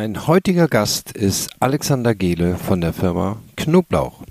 Mein heutiger Gast ist Alexander Gehle von der Firma Knoblauch.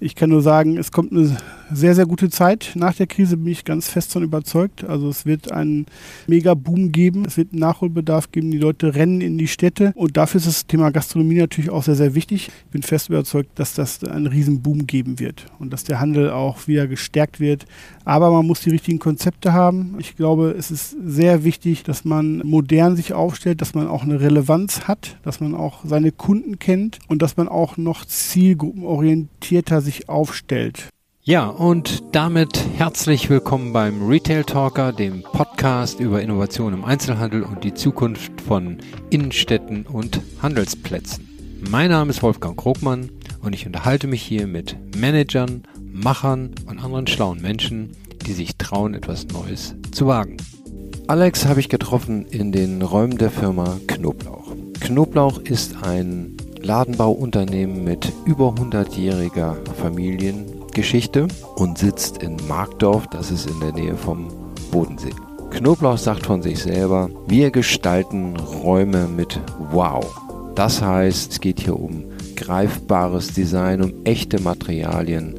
Ich kann nur sagen, es kommt eine sehr, sehr gute Zeit. Nach der Krise bin ich ganz fest davon überzeugt. Also es wird einen Mega-Boom geben. Es wird einen Nachholbedarf geben. Die Leute rennen in die Städte. Und dafür ist das Thema Gastronomie natürlich auch sehr, sehr wichtig. Ich bin fest überzeugt, dass das einen riesen Boom geben wird und dass der Handel auch wieder gestärkt wird. Aber man muss die richtigen Konzepte haben. Ich glaube, es ist sehr wichtig, dass man modern sich aufstellt, dass man auch eine Relevanz hat, dass man auch seine Kunden kennt und dass man auch noch zielgruppenorientierter sich aufstellt. Ja, und damit herzlich willkommen beim Retail Talker, dem Podcast über Innovation im Einzelhandel und die Zukunft von Innenstädten und Handelsplätzen. Mein Name ist Wolfgang Krogmann und ich unterhalte mich hier mit Managern, Machern und anderen schlauen Menschen, die sich trauen, etwas Neues zu wagen. Alex habe ich getroffen in den Räumen der Firma Knoblauch. Knoblauch ist ein Ladenbauunternehmen mit über 100-jähriger Familien- Geschichte und sitzt in Markdorf, das ist in der Nähe vom Bodensee. Knoblauch sagt von sich selber, wir gestalten Räume mit Wow. Das heißt, es geht hier um greifbares Design, um echte Materialien,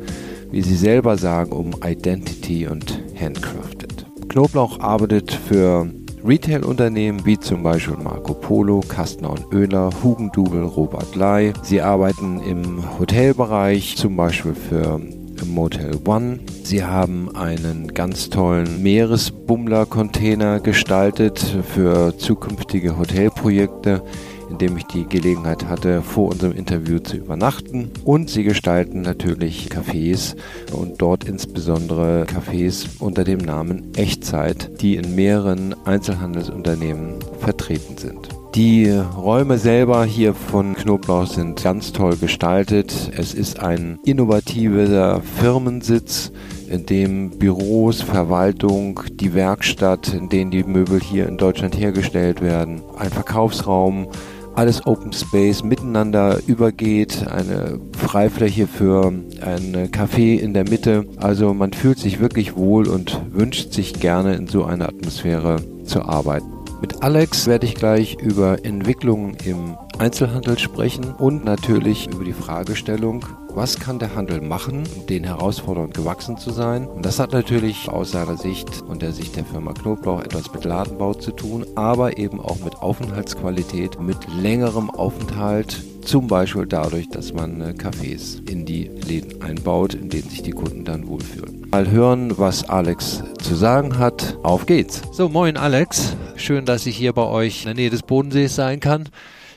wie sie selber sagen, um Identity und Handcrafted. Knoblauch arbeitet für Retail-Unternehmen wie zum Beispiel Marco Polo, Kastner und Oehler, Hugendubel, Robert Lai. Sie arbeiten im Hotelbereich, zum Beispiel für Motel One. Sie haben einen ganz tollen Meeresbummler-Container gestaltet für zukünftige Hotelprojekte in dem ich die Gelegenheit hatte, vor unserem Interview zu übernachten. Und sie gestalten natürlich Cafés und dort insbesondere Cafés unter dem Namen Echtzeit, die in mehreren Einzelhandelsunternehmen vertreten sind. Die Räume selber hier von Knoblauch sind ganz toll gestaltet. Es ist ein innovativer Firmensitz, in dem Büros, Verwaltung, die Werkstatt, in denen die Möbel hier in Deutschland hergestellt werden, ein Verkaufsraum, alles Open Space miteinander übergeht, eine Freifläche für ein Café in der Mitte. Also man fühlt sich wirklich wohl und wünscht sich gerne in so einer Atmosphäre zu arbeiten. Mit Alex werde ich gleich über Entwicklungen im Einzelhandel sprechen und natürlich über die Fragestellung, was kann der Handel machen, um den Herausforderungen gewachsen zu sein. Und das hat natürlich aus seiner Sicht und der Sicht der Firma Knoblauch etwas mit Ladenbau zu tun, aber eben auch mit Aufenthaltsqualität, mit längerem Aufenthalt, zum Beispiel dadurch, dass man äh, Cafés in die Läden einbaut, in denen sich die Kunden dann wohlfühlen. Mal hören, was Alex zu sagen hat. Auf geht's. So, moin Alex. Schön, dass ich hier bei euch in der Nähe des Bodensees sein kann.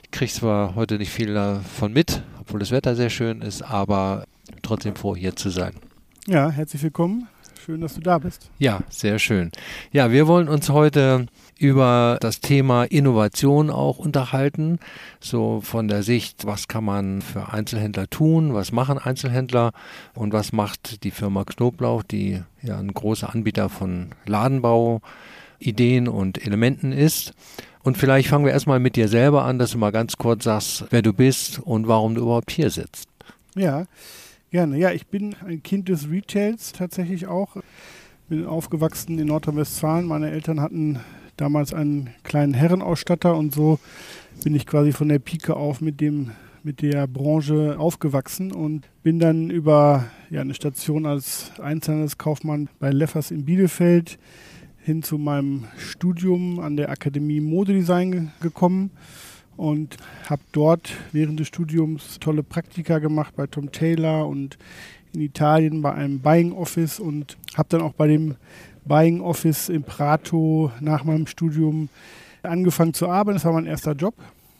Ich kriege zwar heute nicht viel davon mit, obwohl das Wetter sehr schön ist, aber trotzdem froh, hier zu sein. Ja, herzlich willkommen. Schön, dass du da bist. Ja, sehr schön. Ja, wir wollen uns heute über das Thema Innovation auch unterhalten. So von der Sicht, was kann man für Einzelhändler tun, was machen Einzelhändler und was macht die Firma Knoblauch, die ja ein großer Anbieter von Ladenbau, Ideen und Elementen ist. Und vielleicht fangen wir erstmal mit dir selber an, dass du mal ganz kurz sagst, wer du bist und warum du überhaupt hier sitzt. Ja, gerne. Ja, ich bin ein Kind des Retails tatsächlich auch. Bin aufgewachsen in Nordrhein-Westfalen. Meine Eltern hatten damals einen kleinen Herrenausstatter und so bin ich quasi von der Pike auf mit dem mit der Branche aufgewachsen und bin dann über ja, eine Station als Einzelhandelskaufmann bei Leffers in Bielefeld hin zu meinem Studium an der Akademie Modedesign gekommen und habe dort während des Studiums tolle Praktika gemacht bei Tom Taylor und in Italien bei einem Buying Office und habe dann auch bei dem Buying Office in Prato nach meinem Studium angefangen zu arbeiten. Das war mein erster Job.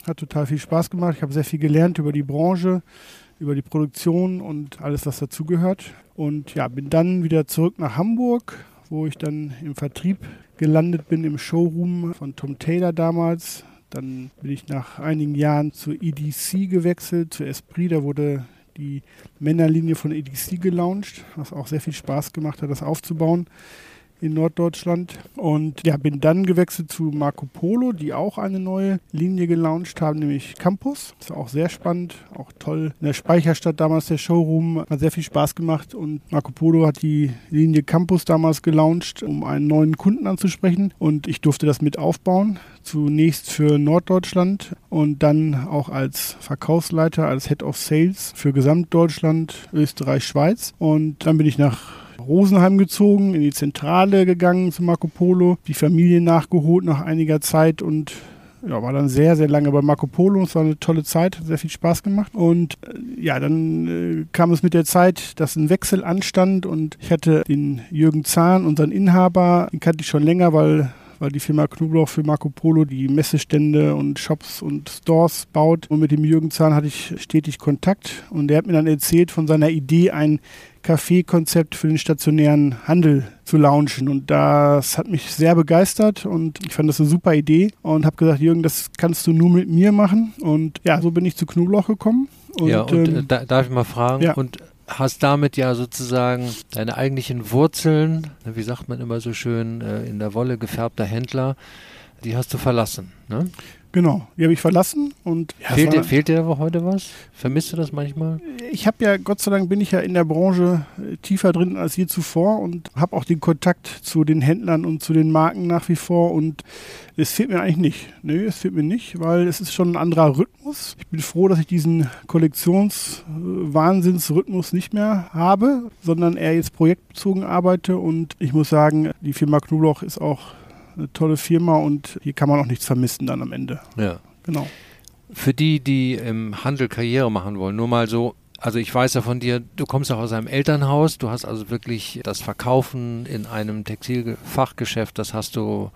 Hat total viel Spaß gemacht. Ich habe sehr viel gelernt über die Branche, über die Produktion und alles, was dazugehört. Und ja, bin dann wieder zurück nach Hamburg, wo ich dann im Vertrieb gelandet bin, im Showroom von Tom Taylor damals. Dann bin ich nach einigen Jahren zur EDC gewechselt, zu Esprit. Da wurde die Männerlinie von EDC gelauncht, was auch sehr viel Spaß gemacht hat, das aufzubauen. In Norddeutschland. Und ja, bin dann gewechselt zu Marco Polo, die auch eine neue Linie gelauncht haben, nämlich Campus. Ist auch sehr spannend, auch toll. In der Speicherstadt damals der Showroom hat sehr viel Spaß gemacht und Marco Polo hat die Linie Campus damals gelauncht, um einen neuen Kunden anzusprechen und ich durfte das mit aufbauen. Zunächst für Norddeutschland und dann auch als Verkaufsleiter, als Head of Sales für Gesamtdeutschland, Österreich, Schweiz. Und dann bin ich nach Rosenheim gezogen, in die Zentrale gegangen zu Marco Polo, die Familie nachgeholt nach einiger Zeit und ja, war dann sehr, sehr lange bei Marco Polo. Es war eine tolle Zeit, hat sehr viel Spaß gemacht. Und äh, ja, dann äh, kam es mit der Zeit, dass ein Wechsel anstand und ich hatte den Jürgen Zahn, unseren Inhaber, den kannte ich schon länger, weil weil die Firma Knoblauch für Marco Polo die Messestände und Shops und Stores baut. Und mit dem Jürgen Zahn hatte ich stetig Kontakt und der hat mir dann erzählt von seiner Idee, ein Café-Konzept für den stationären Handel zu launchen. Und das hat mich sehr begeistert und ich fand das eine super Idee und habe gesagt, Jürgen, das kannst du nur mit mir machen. Und ja, so bin ich zu Knoblauch gekommen. Und, ja, und ähm, äh, da, darf ich mal fragen, ja. und hast damit ja sozusagen deine eigentlichen Wurzeln, wie sagt man immer so schön, äh, in der Wolle gefärbter Händler, die hast du verlassen. Ne? Genau, die habe ich verlassen und ja, fehlt, dir, fehlt dir heute was? Vermisst du das manchmal? Ich habe ja, Gott sei Dank bin ich ja in der Branche äh, tiefer drin als je zuvor und habe auch den Kontakt zu den Händlern und zu den Marken nach wie vor und es fehlt mir eigentlich nicht. Nee, es fehlt mir nicht, weil es ist schon ein anderer Rhythmus. Ich bin froh, dass ich diesen Kollektionswahnsinnsrhythmus nicht mehr habe, sondern eher jetzt projektbezogen arbeite und ich muss sagen, die Firma Knoblauch ist auch eine tolle Firma und hier kann man auch nichts vermissen dann am Ende. Ja. Genau. Für die, die im Handel Karriere machen wollen, nur mal so, also ich weiß ja von dir, du kommst auch aus einem Elternhaus, du hast also wirklich das Verkaufen in einem Textilfachgeschäft, das hast du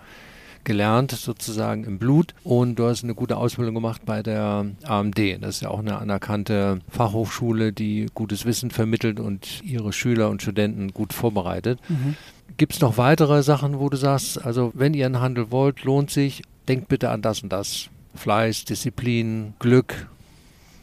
gelernt, sozusagen im Blut. Und du hast eine gute Ausbildung gemacht bei der AMD. Das ist ja auch eine anerkannte Fachhochschule, die gutes Wissen vermittelt und ihre Schüler und Studenten gut vorbereitet. Mhm. Gibt es noch weitere Sachen, wo du sagst, also wenn ihr einen Handel wollt, lohnt sich, denkt bitte an das und das. Fleiß, Disziplin, Glück.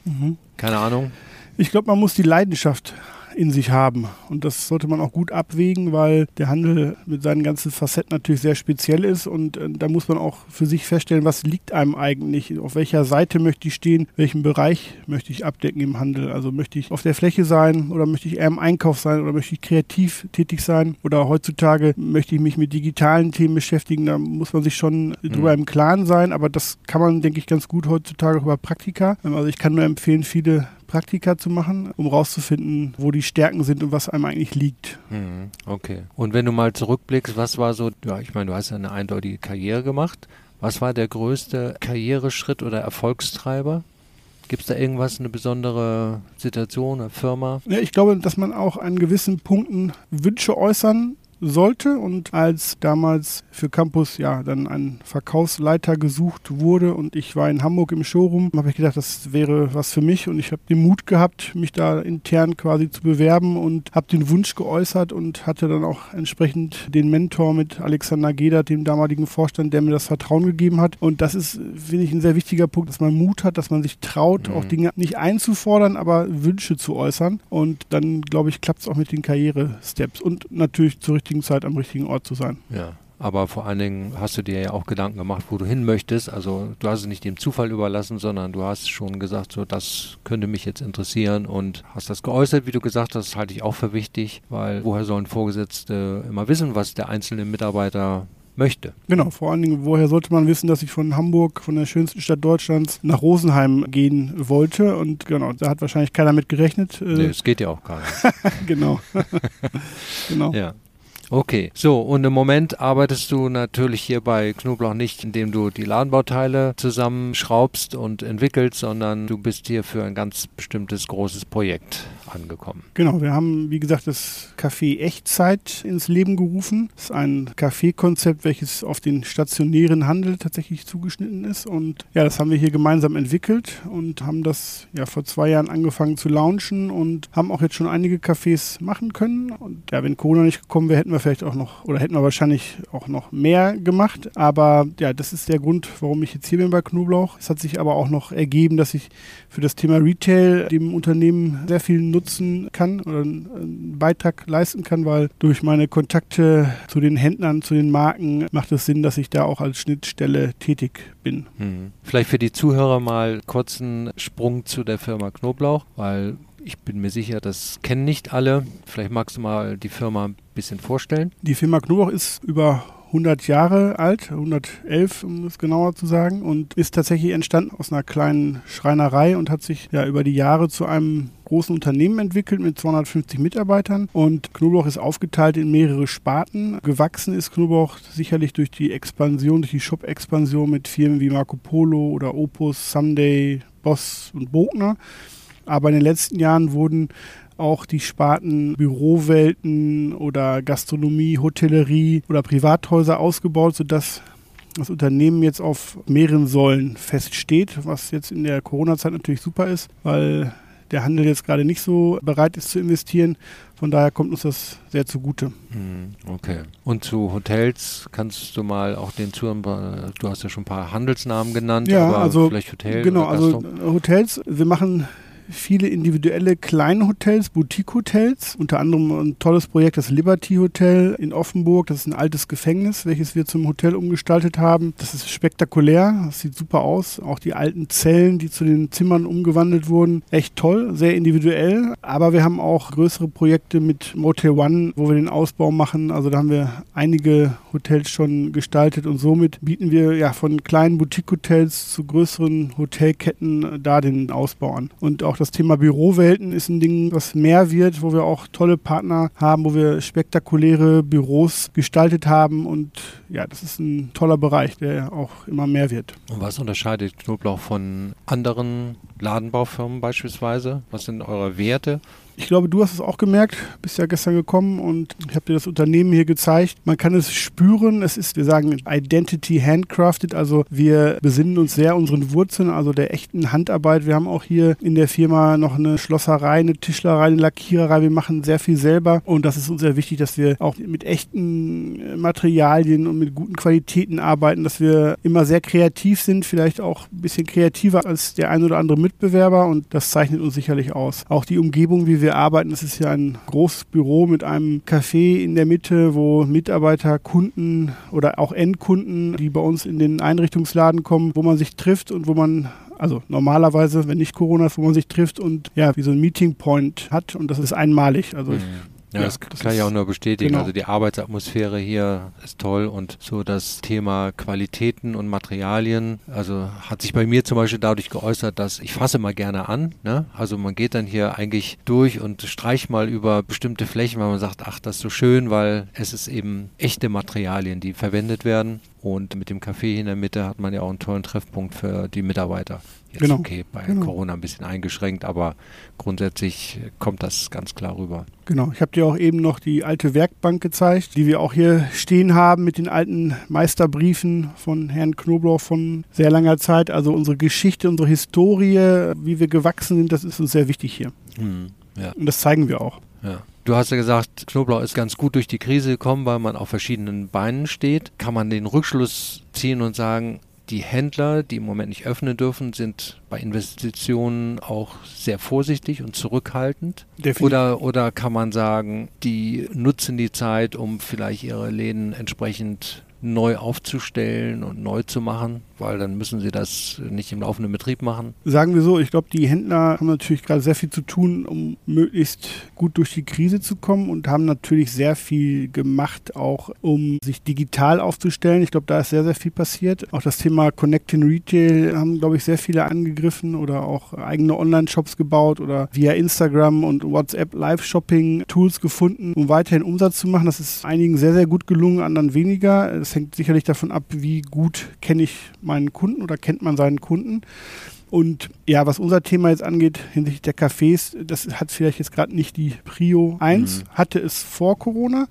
Mhm. Keine Ahnung. Ich glaube, man muss die Leidenschaft in sich haben. Und das sollte man auch gut abwägen, weil der Handel mit seinen ganzen Facetten natürlich sehr speziell ist. Und äh, da muss man auch für sich feststellen, was liegt einem eigentlich, auf welcher Seite möchte ich stehen, welchen Bereich möchte ich abdecken im Handel. Also möchte ich auf der Fläche sein oder möchte ich eher im Einkauf sein oder möchte ich kreativ tätig sein oder heutzutage möchte ich mich mit digitalen Themen beschäftigen. Da muss man sich schon mhm. drüber im Klaren sein, aber das kann man, denke ich, ganz gut heutzutage über Praktika. Also ich kann nur empfehlen, viele Praktika zu machen, um rauszufinden, wo die Stärken sind und was einem eigentlich liegt. Mhm, okay. Und wenn du mal zurückblickst, was war so, ja, ich meine, du hast ja eine eindeutige Karriere gemacht. Was war der größte Karriereschritt oder Erfolgstreiber? Gibt es da irgendwas, eine besondere Situation, eine Firma? Ja, ich glaube, dass man auch an gewissen Punkten Wünsche äußern sollte und als damals für Campus ja dann ein Verkaufsleiter gesucht wurde und ich war in Hamburg im Showroom, habe ich gedacht, das wäre was für mich und ich habe den Mut gehabt, mich da intern quasi zu bewerben und habe den Wunsch geäußert und hatte dann auch entsprechend den Mentor mit Alexander Gedert, dem damaligen Vorstand, der mir das Vertrauen gegeben hat. Und das ist, finde ich, ein sehr wichtiger Punkt, dass man Mut hat, dass man sich traut, mhm. auch Dinge nicht einzufordern, aber Wünsche zu äußern. Und dann, glaube ich, klappt es auch mit den Karriere-Steps. Und natürlich zur richtigen Zeit am richtigen Ort zu sein. Ja. Aber vor allen Dingen hast du dir ja auch Gedanken gemacht, wo du hin möchtest. Also du hast es nicht dem Zufall überlassen, sondern du hast schon gesagt, so das könnte mich jetzt interessieren und hast das geäußert, wie du gesagt hast, das halte ich auch für wichtig, weil woher sollen Vorgesetzte immer wissen, was der einzelne Mitarbeiter möchte. Genau, vor allen Dingen, woher sollte man wissen, dass ich von Hamburg, von der schönsten Stadt Deutschlands, nach Rosenheim gehen wollte? Und genau, da hat wahrscheinlich keiner mit gerechnet. Nee, es geht ja auch gar nicht. genau. genau. Ja. Okay, so und im Moment arbeitest du natürlich hier bei Knoblauch nicht, indem du die Ladenbauteile zusammenschraubst und entwickelst, sondern du bist hier für ein ganz bestimmtes großes Projekt angekommen. Genau, wir haben, wie gesagt, das Café Echtzeit ins Leben gerufen. Das ist ein Café-Konzept, welches auf den stationären Handel tatsächlich zugeschnitten ist. Und ja, das haben wir hier gemeinsam entwickelt und haben das ja vor zwei Jahren angefangen zu launchen und haben auch jetzt schon einige Cafés machen können. Und ja, wenn Corona nicht gekommen wäre, hätten wir wir vielleicht auch noch, oder hätten wir wahrscheinlich auch noch mehr gemacht. Aber ja, das ist der Grund, warum ich jetzt hier bin bei Knoblauch. Es hat sich aber auch noch ergeben, dass ich für das Thema Retail dem Unternehmen sehr viel nutzen kann oder einen Beitrag leisten kann, weil durch meine Kontakte zu den Händlern, zu den Marken macht es Sinn, dass ich da auch als Schnittstelle tätig bin. Hm. Vielleicht für die Zuhörer mal kurzen Sprung zu der Firma Knoblauch, weil ich bin mir sicher, das kennen nicht alle. Vielleicht magst du mal die Firma ein bisschen vorstellen. Die Firma Knoblauch ist über 100 Jahre alt, 111 um es genauer zu sagen, und ist tatsächlich entstanden aus einer kleinen Schreinerei und hat sich ja über die Jahre zu einem großen Unternehmen entwickelt mit 250 Mitarbeitern und Knoblauch ist aufgeteilt in mehrere Sparten. Gewachsen ist Knoblauch sicherlich durch die Expansion, durch die Shop-Expansion mit Firmen wie Marco Polo oder Opus, Sunday, Boss und Bogner. Aber in den letzten Jahren wurden auch die Sparten Bürowelten oder Gastronomie, Hotellerie oder Privathäuser ausgebaut, sodass das Unternehmen jetzt auf mehreren Säulen feststeht, was jetzt in der Corona-Zeit natürlich super ist, weil der Handel jetzt gerade nicht so bereit ist zu investieren. Von daher kommt uns das sehr zugute. Hm, okay. Und zu Hotels kannst du mal auch den Zuhörern, du hast ja schon ein paar Handelsnamen genannt, ja, aber also, vielleicht Hotel. Genau, also Hotels, wir machen viele individuelle kleine Hotels, Boutique-Hotels. Unter anderem ein tolles Projekt, das Liberty Hotel in Offenburg. Das ist ein altes Gefängnis, welches wir zum Hotel umgestaltet haben. Das ist spektakulär, das sieht super aus. Auch die alten Zellen, die zu den Zimmern umgewandelt wurden, echt toll, sehr individuell. Aber wir haben auch größere Projekte mit Motel One, wo wir den Ausbau machen. Also da haben wir einige Hotels schon gestaltet und somit bieten wir ja von kleinen Boutique-Hotels zu größeren Hotelketten da den Ausbau an. Und auch auch das Thema Bürowelten ist ein Ding, was mehr wird, wo wir auch tolle Partner haben, wo wir spektakuläre Büros gestaltet haben. Und ja, das ist ein toller Bereich, der auch immer mehr wird. Und was unterscheidet Knoblauch von anderen Ladenbaufirmen beispielsweise? Was sind eure Werte? Ich glaube, du hast es auch gemerkt, bist ja gestern gekommen und ich habe dir das Unternehmen hier gezeigt. Man kann es spüren, es ist, wir sagen, Identity handcrafted, also wir besinnen uns sehr unseren Wurzeln, also der echten Handarbeit. Wir haben auch hier in der Firma noch eine Schlosserei, eine Tischlerei, eine Lackiererei. Wir machen sehr viel selber und das ist uns sehr wichtig, dass wir auch mit echten Materialien und mit guten Qualitäten arbeiten, dass wir immer sehr kreativ sind, vielleicht auch ein bisschen kreativer als der ein oder andere Mitbewerber und das zeichnet uns sicherlich aus. Auch die Umgebung, wie wir arbeiten. Das ist ja ein großes Büro mit einem Café in der Mitte, wo Mitarbeiter, Kunden oder auch Endkunden, die bei uns in den Einrichtungsladen kommen, wo man sich trifft und wo man also normalerweise, wenn nicht Corona ist, wo man sich trifft und ja, wie so ein Meeting Point hat und das ist einmalig. Also mhm. Ja, das, das kann ich auch nur bestätigen. Genau. Also die Arbeitsatmosphäre hier ist toll und so das Thema Qualitäten und Materialien, also hat sich bei mir zum Beispiel dadurch geäußert, dass ich fasse mal gerne an. Ne? Also man geht dann hier eigentlich durch und streicht mal über bestimmte Flächen, weil man sagt, ach, das ist so schön, weil es ist eben echte Materialien, die verwendet werden. Und mit dem Café in der Mitte hat man ja auch einen tollen Treffpunkt für die Mitarbeiter. Jetzt genau. okay, bei genau. Corona ein bisschen eingeschränkt, aber grundsätzlich kommt das ganz klar rüber. Genau, ich habe dir auch eben noch die alte Werkbank gezeigt, die wir auch hier stehen haben mit den alten Meisterbriefen von Herrn Knoblauch von sehr langer Zeit. Also unsere Geschichte, unsere Historie, wie wir gewachsen sind, das ist uns sehr wichtig hier. Hm, ja. Und das zeigen wir auch. Ja. Du hast ja gesagt, Knoblauch ist ganz gut durch die Krise gekommen, weil man auf verschiedenen Beinen steht. Kann man den Rückschluss ziehen und sagen, die Händler, die im Moment nicht öffnen dürfen, sind bei Investitionen auch sehr vorsichtig und zurückhaltend? Definitiv. Oder, oder kann man sagen, die nutzen die Zeit, um vielleicht ihre Läden entsprechend neu aufzustellen und neu zu machen? Weil dann müssen sie das nicht im laufenden Betrieb machen. Sagen wir so, ich glaube, die Händler haben natürlich gerade sehr viel zu tun, um möglichst gut durch die Krise zu kommen und haben natürlich sehr viel gemacht, auch um sich digital aufzustellen. Ich glaube, da ist sehr, sehr viel passiert. Auch das Thema Connecting Retail haben, glaube ich, sehr viele angegriffen oder auch eigene Online-Shops gebaut oder via Instagram und WhatsApp Live-Shopping-Tools gefunden, um weiterhin Umsatz zu machen. Das ist einigen sehr, sehr gut gelungen, anderen weniger. Das hängt sicherlich davon ab, wie gut kenne ich meinen Kunden oder kennt man seinen Kunden. Und ja, was unser Thema jetzt angeht hinsichtlich der Cafés, das hat vielleicht jetzt gerade nicht die Prio 1, mhm. hatte es vor Corona,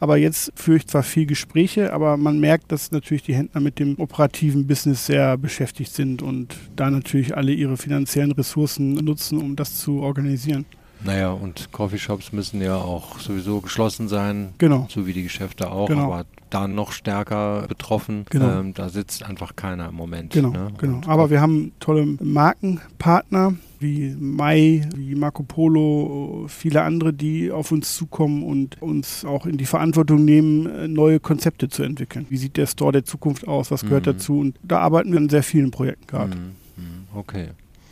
aber jetzt führe ich zwar viel Gespräche, aber man merkt, dass natürlich die Händler mit dem operativen Business sehr beschäftigt sind und da natürlich alle ihre finanziellen Ressourcen nutzen, um das zu organisieren. Naja, und Coffeeshops müssen ja auch sowieso geschlossen sein, Genau. so wie die Geschäfte auch, Genau. aber da noch stärker betroffen. Genau. Ähm, da sitzt einfach keiner im Moment. Genau, ne? genau. Und Aber wir haben tolle Markenpartner wie Mai, wie Marco Polo, viele andere, die auf uns zukommen und uns auch in die Verantwortung nehmen, äh, neue Konzepte zu entwickeln. Wie sieht der Store der Zukunft aus? Was gehört Mhm. dazu? Und da arbeiten wir an sehr vielen Projekten gerade. Mhm, mhm, Okay.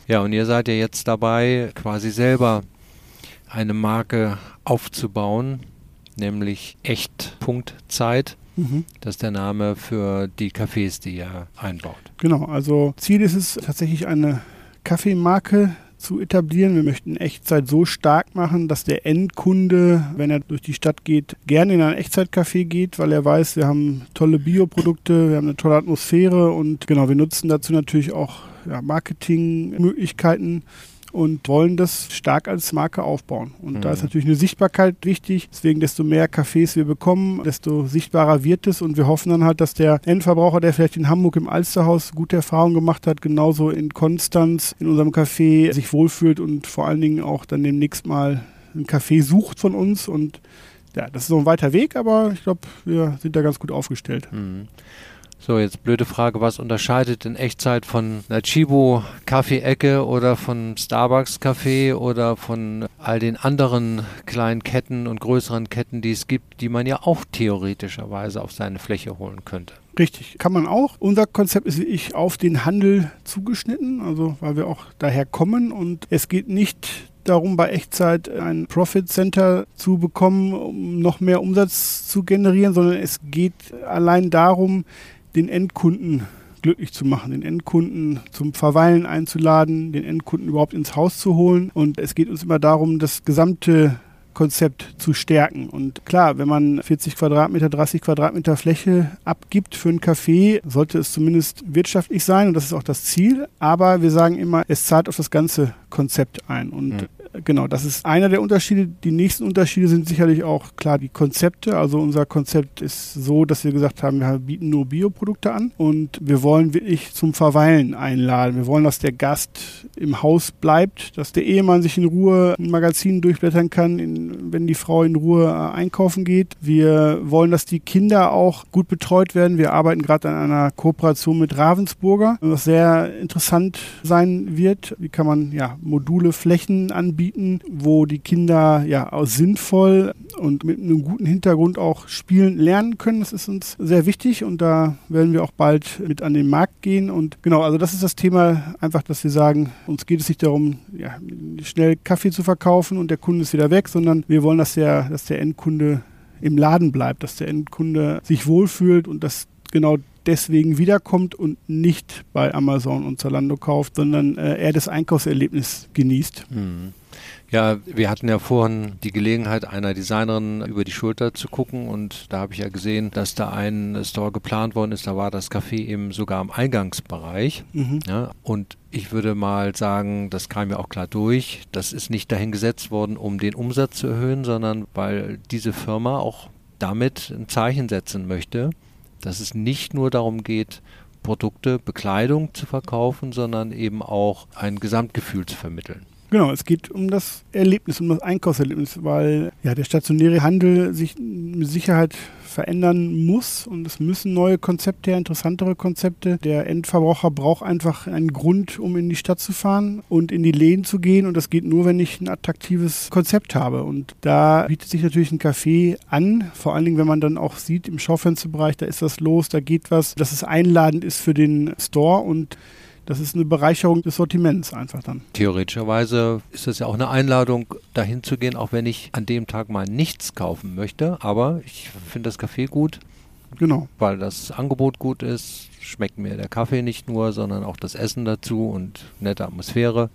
Ja, und ihr seid ja jetzt dabei, quasi selber eine Marke aufzubauen, nämlich Echt.Zeit. Mhm. Das ist der Name für die Cafés, die ihr einbaut. Genau, also Ziel ist es tatsächlich eine Kaffeemarke zu etablieren. Wir möchten Echtzeit so stark machen, dass der Endkunde, wenn er durch die Stadt geht, gerne in ein Echtzeitcafé geht, weil er weiß, wir haben tolle Bioprodukte, wir haben eine tolle Atmosphäre und genau, wir nutzen dazu natürlich auch ja, Marketingmöglichkeiten und wollen das stark als Marke aufbauen. Und da Mhm. ist natürlich eine Sichtbarkeit wichtig. Deswegen, desto mehr Cafés wir bekommen, desto sichtbarer wird es. Und wir hoffen dann halt, dass der Endverbraucher, der vielleicht in Hamburg im Alsterhaus gute Erfahrungen gemacht hat, genauso in Konstanz in unserem Café sich wohlfühlt und vor allen Dingen auch dann demnächst mal ein Café sucht von uns. Und ja, das ist noch ein weiter Weg, aber ich glaube, wir sind da ganz gut aufgestellt. Mhm. So, jetzt blöde Frage, was unterscheidet in Echtzeit von einer Chibo Kaffee-Ecke oder von Starbucks Café oder von all den anderen kleinen Ketten und größeren Ketten, die es gibt, die man ja auch theoretischerweise auf seine Fläche holen könnte? Richtig, kann man auch. Unser Konzept ist ich auf den Handel zugeschnitten, also weil wir auch daher kommen und es geht nicht darum, bei Echtzeit ein Profit Center zu bekommen, um noch mehr Umsatz zu generieren, sondern es geht allein darum, den Endkunden glücklich zu machen, den Endkunden zum Verweilen einzuladen, den Endkunden überhaupt ins Haus zu holen. Und es geht uns immer darum, das gesamte Konzept zu stärken. Und klar, wenn man 40 Quadratmeter, 30 Quadratmeter Fläche abgibt für ein Café, sollte es zumindest wirtschaftlich sein und das ist auch das Ziel. Aber wir sagen immer, es zahlt auf das ganze Konzept ein. Und Mhm. Genau, das ist einer der Unterschiede. Die nächsten Unterschiede sind sicherlich auch klar die Konzepte. Also unser Konzept ist so, dass wir gesagt haben, wir bieten nur Bioprodukte an und wir wollen wirklich zum Verweilen einladen. Wir wollen, dass der Gast im Haus bleibt, dass der Ehemann sich in Ruhe ein Magazin durchblättern kann, in, wenn die Frau in Ruhe äh, einkaufen geht. Wir wollen, dass die Kinder auch gut betreut werden. Wir arbeiten gerade an einer Kooperation mit Ravensburger, was sehr interessant sein wird. Wie kann man ja Module, Flächen anbieten, wo die Kinder ja auch sinnvoll und mit einem guten Hintergrund auch spielen lernen können. Das ist uns sehr wichtig und da werden wir auch bald mit an den Markt gehen. Und genau, also das ist das Thema, einfach, dass wir sagen, uns geht es nicht darum, ja, schnell Kaffee zu verkaufen und der Kunde ist wieder weg, sondern wir wollen, dass der, dass der Endkunde im Laden bleibt, dass der Endkunde sich wohlfühlt und dass genau deswegen wiederkommt und nicht bei Amazon und Zalando kauft, sondern äh, er das Einkaufserlebnis genießt. Mhm. Ja, wir hatten ja vorhin die Gelegenheit, einer Designerin über die Schulter zu gucken und da habe ich ja gesehen, dass da ein Store geplant worden ist. Da war das Café eben sogar im Eingangsbereich. Mhm. Ja, und ich würde mal sagen, das kam ja auch klar durch. Das ist nicht dahin gesetzt worden, um den Umsatz zu erhöhen, sondern weil diese Firma auch damit ein Zeichen setzen möchte, dass es nicht nur darum geht, Produkte, Bekleidung zu verkaufen, sondern eben auch ein Gesamtgefühl zu vermitteln. Genau, es geht um das Erlebnis, um das Einkaufserlebnis, weil ja der stationäre Handel sich mit Sicherheit verändern muss und es müssen neue Konzepte interessantere Konzepte. Der Endverbraucher braucht einfach einen Grund, um in die Stadt zu fahren und in die Läden zu gehen und das geht nur, wenn ich ein attraktives Konzept habe und da bietet sich natürlich ein Café an, vor allen Dingen, wenn man dann auch sieht im Schaufensterbereich, da ist was los, da geht was, dass es einladend ist für den Store und das ist eine Bereicherung des Sortiments einfach dann. Theoretischerweise ist es ja auch eine Einladung, dahin zu gehen, auch wenn ich an dem Tag mal nichts kaufen möchte. Aber ich finde das Café gut, Genau. weil das Angebot gut ist. Schmeckt mir der Kaffee nicht nur, sondern auch das Essen dazu und nette Atmosphäre.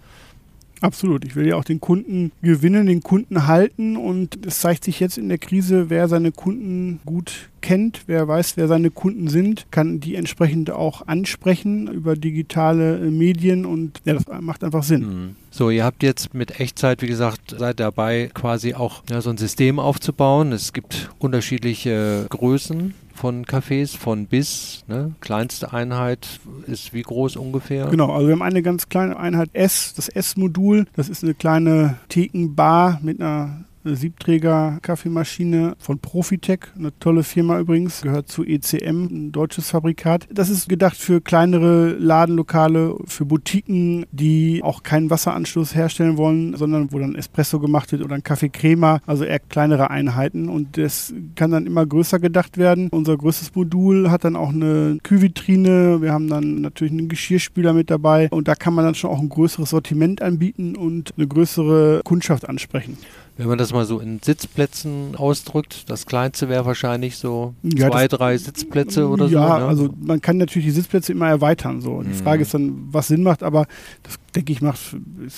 Absolut. Ich will ja auch den Kunden gewinnen, den Kunden halten und es zeigt sich jetzt in der Krise, wer seine Kunden gut kennt, wer weiß, wer seine Kunden sind, kann die entsprechend auch ansprechen über digitale äh, Medien und ja, das macht einfach Sinn. Mhm. So, ihr habt jetzt mit Echtzeit, wie gesagt, seid dabei, quasi auch ja, so ein System aufzubauen. Es gibt unterschiedliche Größen von Cafés, von bis. Ne? Kleinste Einheit ist wie groß ungefähr? Genau, also wir haben eine ganz kleine Einheit S, das S-Modul. Das ist eine kleine Thekenbar mit einer eine Siebträger-Kaffeemaschine von Profitech, eine tolle Firma übrigens, gehört zu ECM, ein deutsches Fabrikat. Das ist gedacht für kleinere Ladenlokale, für Boutiquen, die auch keinen Wasseranschluss herstellen wollen, sondern wo dann Espresso gemacht wird oder ein Kaffee Crema, also eher kleinere Einheiten. Und das kann dann immer größer gedacht werden. Unser größtes Modul hat dann auch eine Kühlvitrine. Wir haben dann natürlich einen Geschirrspüler mit dabei. Und da kann man dann schon auch ein größeres Sortiment anbieten und eine größere Kundschaft ansprechen. Wenn man das mal so in Sitzplätzen ausdrückt, das kleinste wäre wahrscheinlich so ja, zwei, das, drei Sitzplätze oder ja, so. Ja, ne? also man kann natürlich die Sitzplätze immer erweitern. So. Die mhm. Frage ist dann, was Sinn macht, aber das denke ich, macht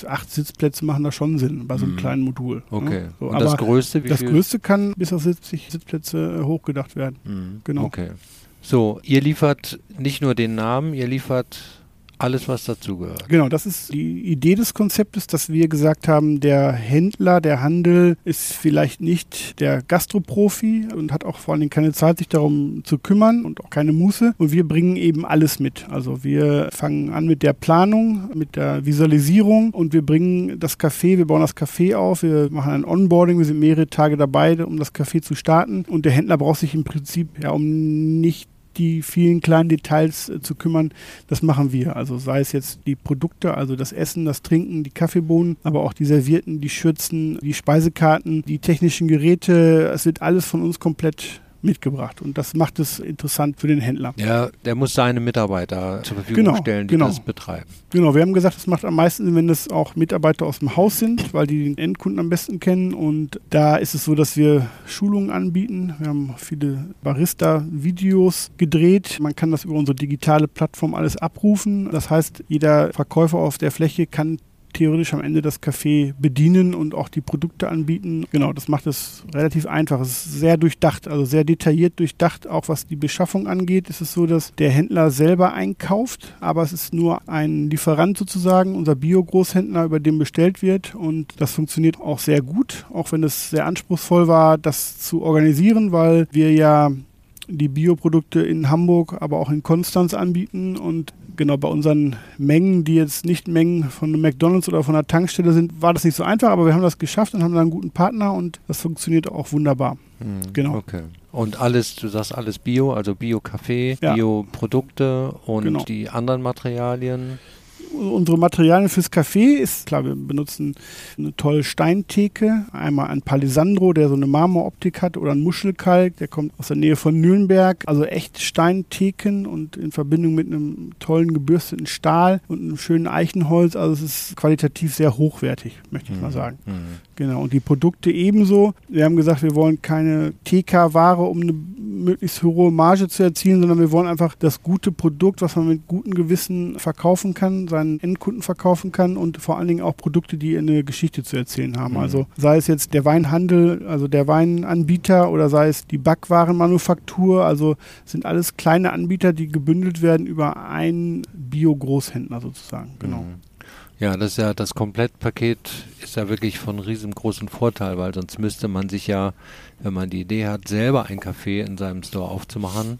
acht Sitzplätze machen da schon Sinn bei so einem mhm. kleinen Modul. Ne? Okay. Ne? So, Und das größte, wie Das viel? größte kann bis auf 70 Sitzplätze hochgedacht werden. Mhm. Genau. Okay. So, ihr liefert nicht nur den Namen, ihr liefert alles, was dazugehört. Genau, das ist die Idee des Konzeptes, dass wir gesagt haben, der Händler, der Handel ist vielleicht nicht der Gastroprofi und hat auch vor allen Dingen keine Zeit, sich darum zu kümmern und auch keine Muße. Und wir bringen eben alles mit. Also wir fangen an mit der Planung, mit der Visualisierung und wir bringen das Café, wir bauen das Café auf, wir machen ein Onboarding, wir sind mehrere Tage dabei, um das Café zu starten. Und der Händler braucht sich im Prinzip ja um nicht die vielen kleinen Details äh, zu kümmern, das machen wir. Also sei es jetzt die Produkte, also das Essen, das Trinken, die Kaffeebohnen, aber auch die Servierten, die Schürzen, die Speisekarten, die technischen Geräte. Es wird alles von uns komplett mitgebracht. Und das macht es interessant für den Händler. Ja, der muss seine Mitarbeiter zur Verfügung genau, stellen, die genau. das betreiben. Genau, wir haben gesagt, es macht am meisten Sinn, wenn es auch Mitarbeiter aus dem Haus sind, weil die den Endkunden am besten kennen. Und da ist es so, dass wir Schulungen anbieten. Wir haben viele Barista-Videos gedreht. Man kann das über unsere digitale Plattform alles abrufen. Das heißt, jeder Verkäufer auf der Fläche kann theoretisch am Ende das Café bedienen und auch die Produkte anbieten. Genau, das macht es relativ einfach. Es ist sehr durchdacht, also sehr detailliert durchdacht. Auch was die Beschaffung angeht, ist es so, dass der Händler selber einkauft, aber es ist nur ein Lieferant sozusagen, unser Bio-Großhändler, über den bestellt wird. Und das funktioniert auch sehr gut, auch wenn es sehr anspruchsvoll war, das zu organisieren, weil wir ja die Bioprodukte in Hamburg, aber auch in Konstanz anbieten und genau, bei unseren Mengen, die jetzt nicht Mengen von einem McDonalds oder von einer Tankstelle sind, war das nicht so einfach, aber wir haben das geschafft und haben da einen guten Partner und das funktioniert auch wunderbar. Mhm, genau. Okay. Und alles, du sagst alles Bio, also Bio-Kaffee, ja. Bio-Produkte und genau. die anderen Materialien? Unsere Materialien fürs Café ist, klar, wir benutzen eine tolle Steintheke. Einmal ein Palisandro, der so eine Marmoroptik hat, oder ein Muschelkalk, der kommt aus der Nähe von Nürnberg. Also echt Steintheken und in Verbindung mit einem tollen gebürsteten Stahl und einem schönen Eichenholz. Also es ist qualitativ sehr hochwertig, möchte ich mhm. mal sagen. Mhm. Genau. Und die Produkte ebenso. Wir haben gesagt, wir wollen keine TK-Ware, um eine möglichst hohe Marge zu erzielen, sondern wir wollen einfach das gute Produkt, was man mit gutem Gewissen verkaufen kann, seinen Endkunden verkaufen kann und vor allen Dingen auch Produkte, die eine Geschichte zu erzählen haben. Mhm. Also sei es jetzt der Weinhandel, also der Weinanbieter oder sei es die Backwarenmanufaktur, also sind alles kleine Anbieter, die gebündelt werden über einen Bio-Großhändler sozusagen. Genau. Mhm. Ja, das ist ja das Komplettpaket ist ja wirklich von riesengroßem Vorteil, weil sonst müsste man sich ja, wenn man die Idee hat, selber ein Café in seinem Store aufzumachen,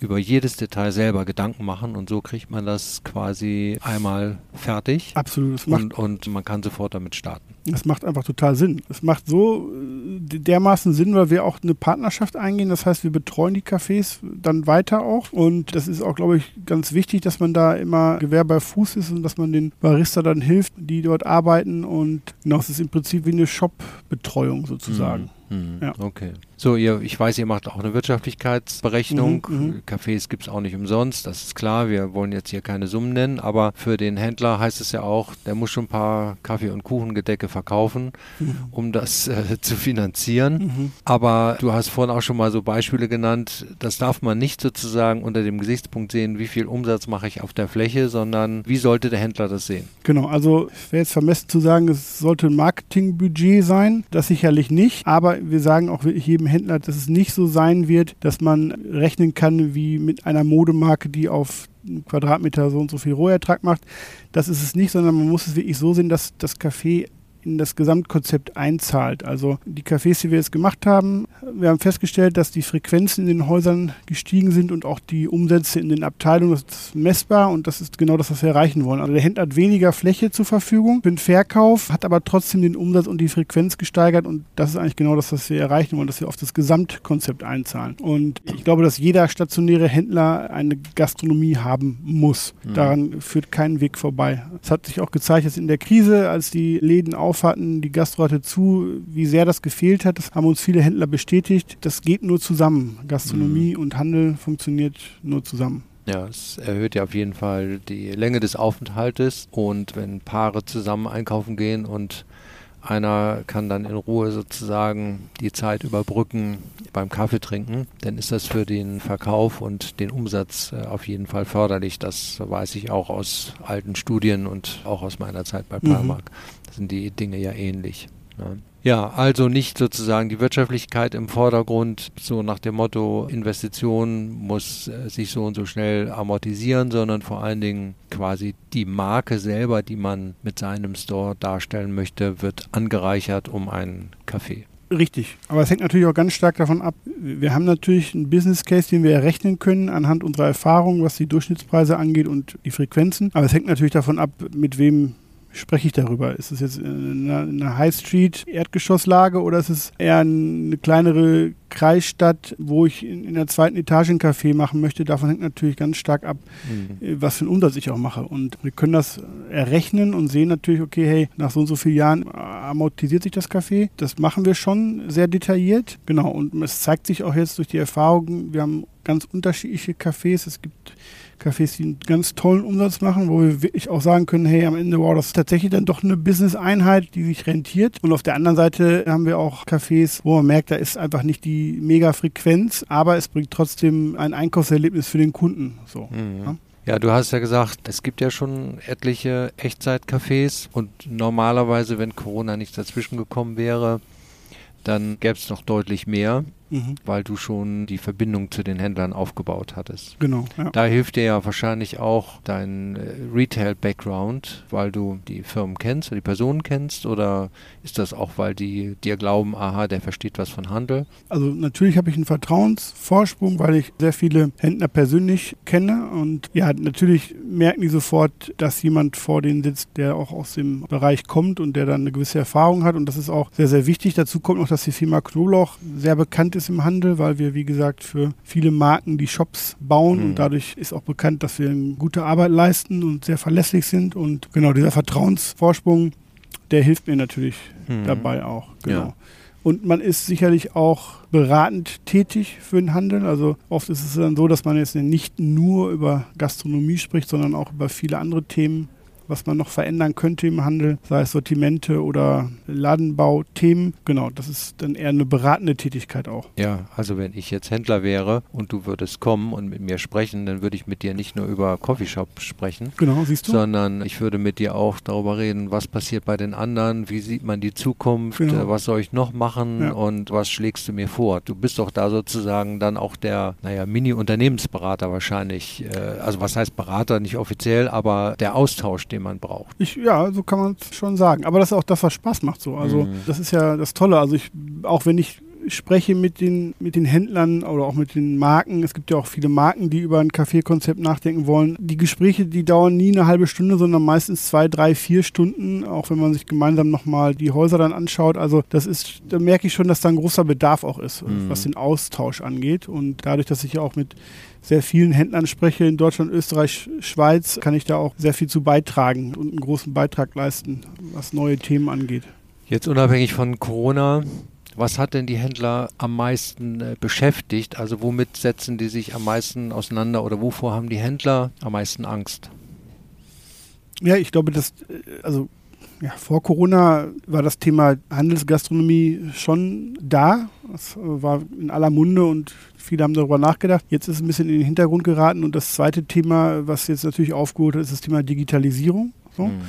über jedes Detail selber Gedanken machen und so kriegt man das quasi einmal fertig. Absolut. Und, und man kann sofort damit starten. Es macht einfach total Sinn. Es macht so äh, dermaßen Sinn, weil wir auch eine Partnerschaft eingehen. Das heißt, wir betreuen die Cafés dann weiter auch. Und das ist auch, glaube ich, ganz wichtig, dass man da immer Gewehr bei Fuß ist und dass man den Barista dann hilft, die dort arbeiten. Und genau, es ist im Prinzip wie eine Shop-Betreuung sozusagen. Mhm. Mhm. Ja. Okay. So, ihr, ich weiß, ihr macht auch eine Wirtschaftlichkeitsberechnung. Mhm, mhm. Cafés gibt es auch nicht umsonst, das ist klar. Wir wollen jetzt hier keine Summen nennen, aber für den Händler heißt es ja auch, der muss schon ein paar Kaffee- und Kuchengedecke verkaufen, mhm. um das äh, zu finanzieren. Mhm. Aber du hast vorhin auch schon mal so Beispiele genannt, das darf man nicht sozusagen unter dem Gesichtspunkt sehen, wie viel Umsatz mache ich auf der Fläche, sondern wie sollte der Händler das sehen? Genau, also wäre jetzt vermessen zu sagen, es sollte ein Marketingbudget sein, das sicherlich nicht, aber wir sagen auch wirklich jedem Händler, dass es nicht so sein wird, dass man rechnen kann wie mit einer Modemarke, die auf Quadratmeter so und so viel Rohertrag macht. Das ist es nicht, sondern man muss es wirklich so sehen, dass das Café in das Gesamtkonzept einzahlt. Also die Cafés, die wir jetzt gemacht haben, wir haben festgestellt, dass die Frequenzen in den Häusern gestiegen sind und auch die Umsätze in den Abteilungen, das ist messbar und das ist genau das, was wir erreichen wollen. Also der Händler hat weniger Fläche zur Verfügung für den Verkauf, hat aber trotzdem den Umsatz und die Frequenz gesteigert und das ist eigentlich genau das, was wir erreichen wollen, dass wir auf das Gesamtkonzept einzahlen. Und ich glaube, dass jeder stationäre Händler eine Gastronomie haben muss. Mhm. Daran führt kein Weg vorbei. Es hat sich auch gezeigt, dass in der Krise, als die Läden auf hatten, die Gastro hatte zu, wie sehr das gefehlt hat. Das haben uns viele Händler bestätigt. Das geht nur zusammen. Gastronomie mhm. und Handel funktioniert nur zusammen. Ja, es erhöht ja auf jeden Fall die Länge des Aufenthaltes und wenn Paare zusammen einkaufen gehen und einer kann dann in Ruhe sozusagen die Zeit überbrücken beim Kaffee trinken, dann ist das für den Verkauf und den Umsatz äh, auf jeden Fall förderlich. Das weiß ich auch aus alten Studien und auch aus meiner Zeit bei Primark. Mhm. Da sind die Dinge ja ähnlich. Ne? Ja, also nicht sozusagen die Wirtschaftlichkeit im Vordergrund, so nach dem Motto, Investition muss äh, sich so und so schnell amortisieren, sondern vor allen Dingen quasi die Marke selber, die man mit seinem Store darstellen möchte, wird angereichert um einen Kaffee. Richtig, aber es hängt natürlich auch ganz stark davon ab. Wir haben natürlich einen Business Case, den wir errechnen können anhand unserer Erfahrungen, was die Durchschnittspreise angeht und die Frequenzen. Aber es hängt natürlich davon ab, mit wem spreche ich darüber? Ist es jetzt eine, eine High Street Erdgeschosslage oder ist es eher eine kleinere Kreisstadt, wo ich in, der zweiten Etage ein Café machen möchte? Davon hängt natürlich ganz stark ab, mhm. Äh, was für einen Umsatz ich auch mache. Und wir können das errechnen und sehen natürlich, okay, hey, nach so und so vielen Jahren amortisiert sich das Café. Das machen wir schon sehr detailliert. Genau. Und es zeigt sich auch jetzt durch die Erfahrungen, wir haben ganz unterschiedliche Cafés. Es gibt Cafés, die einen ganz tollen Umsatz machen, wo wir wirklich auch sagen können, hey, am Ende, wow, das ist tatsächlich dann doch eine Business-Einheit, die sich rentiert. Und auf der anderen Seite haben wir auch Cafés, wo man merkt, da ist einfach nicht die Mega-Frequenz, aber es bringt trotzdem ein Einkaufserlebnis für den Kunden. So, mhm. ja? Ja, du hast ja gesagt, es gibt ja schon etliche Echtzeitcafés und normalerweise, wenn Corona nicht dazwischen gekommen wäre, dann gäbe es noch deutlich mehr mhm. weil du schon die Verbindung zu den Händlern aufgebaut hattest. Genau. Ja. Da hilft dir ja wahrscheinlich auch dein äh, Retail-Background, weil du die Firmen kennst oder die Personen kennst oder ist das auch, weil die dir glauben, aha, der versteht was von Handel? Also natürlich habe ich einen Vertrauensvorsprung, weil ich sehr viele Händler persönlich kenne und ja, natürlich merken die sofort, dass jemand vor denen sitzt, der auch aus dem Bereich kommt und der dann eine gewisse Erfahrung hat und das ist auch sehr, sehr wichtig. Dazu kommt noch, dass die Firma Knoblauch sehr bekannt ist ist im Handel, weil wir, wie gesagt, für viele Marken die Shops bauen mhm. und dadurch ist auch bekannt, dass wir gute Arbeit leisten und sehr verlässlich sind. Und genau dieser Vertrauensvorsprung, der hilft mir natürlich mhm. dabei auch. Genau. Ja. Und man ist sicherlich auch beratend tätig für den Handel. Also oft ist es dann so, dass man jetzt nicht nur über Gastronomie spricht, sondern auch über viele andere Themen was man noch verändern könnte im Handel, sei es Sortimente oder Ladenbauthemen. Genau, das ist dann eher eine beratende Tätigkeit auch. Ja, also wenn ich jetzt Händler wäre und du würdest kommen und mit mir sprechen, dann würde ich mit dir nicht nur über Coffeeshop sprechen. Genau, siehst du. Sondern ich würde mit dir auch darüber reden, was passiert bei den anderen, wie sieht man die Zukunft, genau. was soll ich noch machen ja. und was schlägst du mir vor. Du bist doch da sozusagen dann auch der, naja, Mini-Unternehmensberater wahrscheinlich. Äh, also was heißt Berater, nicht offiziell, aber der Austausch, den man braucht. Ich, ja, so kann man es schon sagen. Aber das ist auch das, was Spaß macht so. Also mhm. das ist ja das Tolle. Also ich, auch wenn ich spreche mit den, mit den Händlern oder auch mit den Marken. Es gibt ja auch viele Marken, die über ein Kaffeekonzept nachdenken wollen. Die Gespräche, die dauern nie eine halbe Stunde, sondern meistens zwei, drei, vier Stunden, auch wenn man sich gemeinsam nochmal die Häuser dann anschaut. Also das ist, da merke ich schon, dass da ein großer Bedarf auch ist, mhm. was den Austausch angeht. Und dadurch, dass ich ja auch mit sehr vielen Händlern spreche in Deutschland, Österreich, Schweiz, kann ich da auch sehr viel zu beitragen und einen großen Beitrag leisten, was neue Themen angeht. Jetzt unabhängig von Corona, was hat denn die Händler am meisten äh, beschäftigt? Also womit setzen die sich am meisten auseinander oder wovor haben die Händler am meisten Angst? Ja, ich glaube, dass, äh, also ja, vor Corona war das Thema Handelsgastronomie schon da. Das war in aller Munde und viele haben darüber nachgedacht. Jetzt ist es ein bisschen in den Hintergrund geraten und das zweite Thema, was jetzt natürlich aufgeholt hat, ist das Thema Digitalisierung. So. Mhm.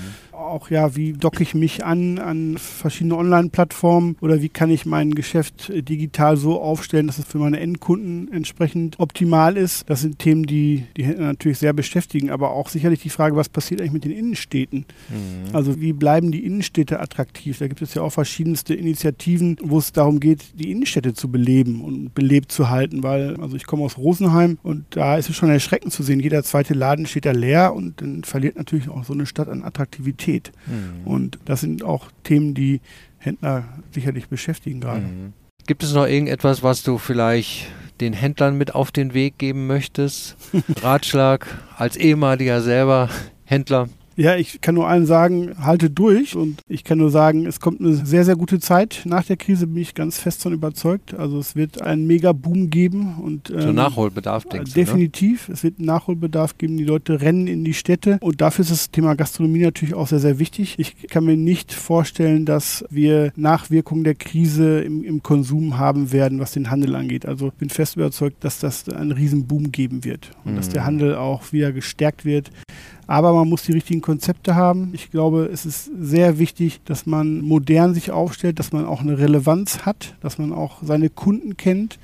Auch ja, wie docke ich mich an an verschiedene Online-Plattformen oder wie kann ich mein Geschäft äh, digital so aufstellen, dass es für meine Endkunden entsprechend optimal ist. Das sind Themen, die die Händler natürlich sehr beschäftigen, aber auch sicherlich die Frage, was passiert eigentlich mit den Innenstädten? Mhm. Also wie bleiben die Innenstädte attraktiv? Da gibt es ja auch verschiedenste Initiativen, wo es darum geht, die Innenstädte zu beleben und belebt zu halten, weil also ich komme aus Rosenheim und da ist es schon erschreckend zu sehen, jeder zweite Laden steht da leer und dann verliert natürlich auch so eine Stadt an Attraktivität. Mhm. Und das sind auch Themen, die Händler sicherlich beschäftigen gerade. Mhm. Gibt es noch irgendetwas, was du vielleicht den Händlern mit auf den Weg geben möchtest? Ratschlag als ehemaliger selber Händler? Ja, ich kann nur allen sagen, halte durch und ich kann nur sagen, es kommt eine sehr, sehr gute Zeit. Nach der Krise bin ich ganz fest von überzeugt. Also es wird einen Mega-Boom geben und ähm, so Nachholbedarf, denkst Definitiv. Du, ne? Es wird einen Nachholbedarf geben. Die Leute rennen in die Städte und dafür ist das Thema Gastronomie natürlich auch sehr, sehr wichtig. Ich kann mir nicht vorstellen, dass wir Nachwirkungen der Krise im, im Konsum haben werden, was den Handel angeht. Also ich bin fest überzeugt, dass das einen riesen Boom geben wird und mhm. dass der Handel auch wieder gestärkt wird. Aber man muss die richtigen Konzepte haben. Ich glaube, es ist sehr wichtig, dass man modern sich aufstellt, dass man auch eine Relevanz hat, dass man auch seine Kunden kennt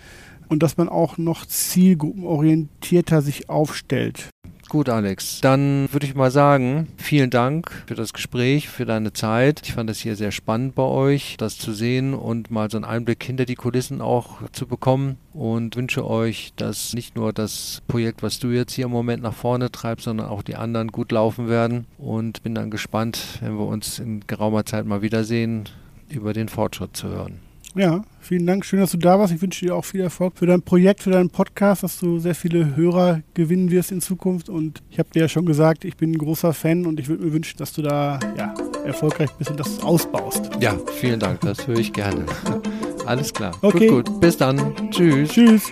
und dass man auch noch zielgruppenorientierter sich aufstellt. Gut, Alex. Dann würde ich mal sagen, vielen Dank für das Gespräch, für deine Zeit. Ich fand es hier sehr spannend bei euch, das zu sehen und mal so einen Einblick hinter die Kulissen auch zu bekommen und wünsche euch, dass nicht nur das Projekt, was du jetzt hier im Moment nach vorne treibst, sondern auch die anderen gut laufen werden und bin dann gespannt, wenn wir uns in geraumer Zeit mal wiedersehen, über den Fortschritt zu hören. Ja, vielen Dank. Schön, dass du da warst. Ich wünsche dir auch viel Erfolg für dein Projekt, für deinen Podcast, dass du sehr viele Hörer gewinnen wirst in Zukunft. Und ich habe dir ja schon gesagt, ich bin ein großer Fan und ich würde mir wünschen, dass du da ja, erfolgreich bist und das ausbaust. Ja, vielen Dank. Das höre ich gerne. Alles klar. Okay. Gut, gut. Bis dann. Tschüss. Tschüss.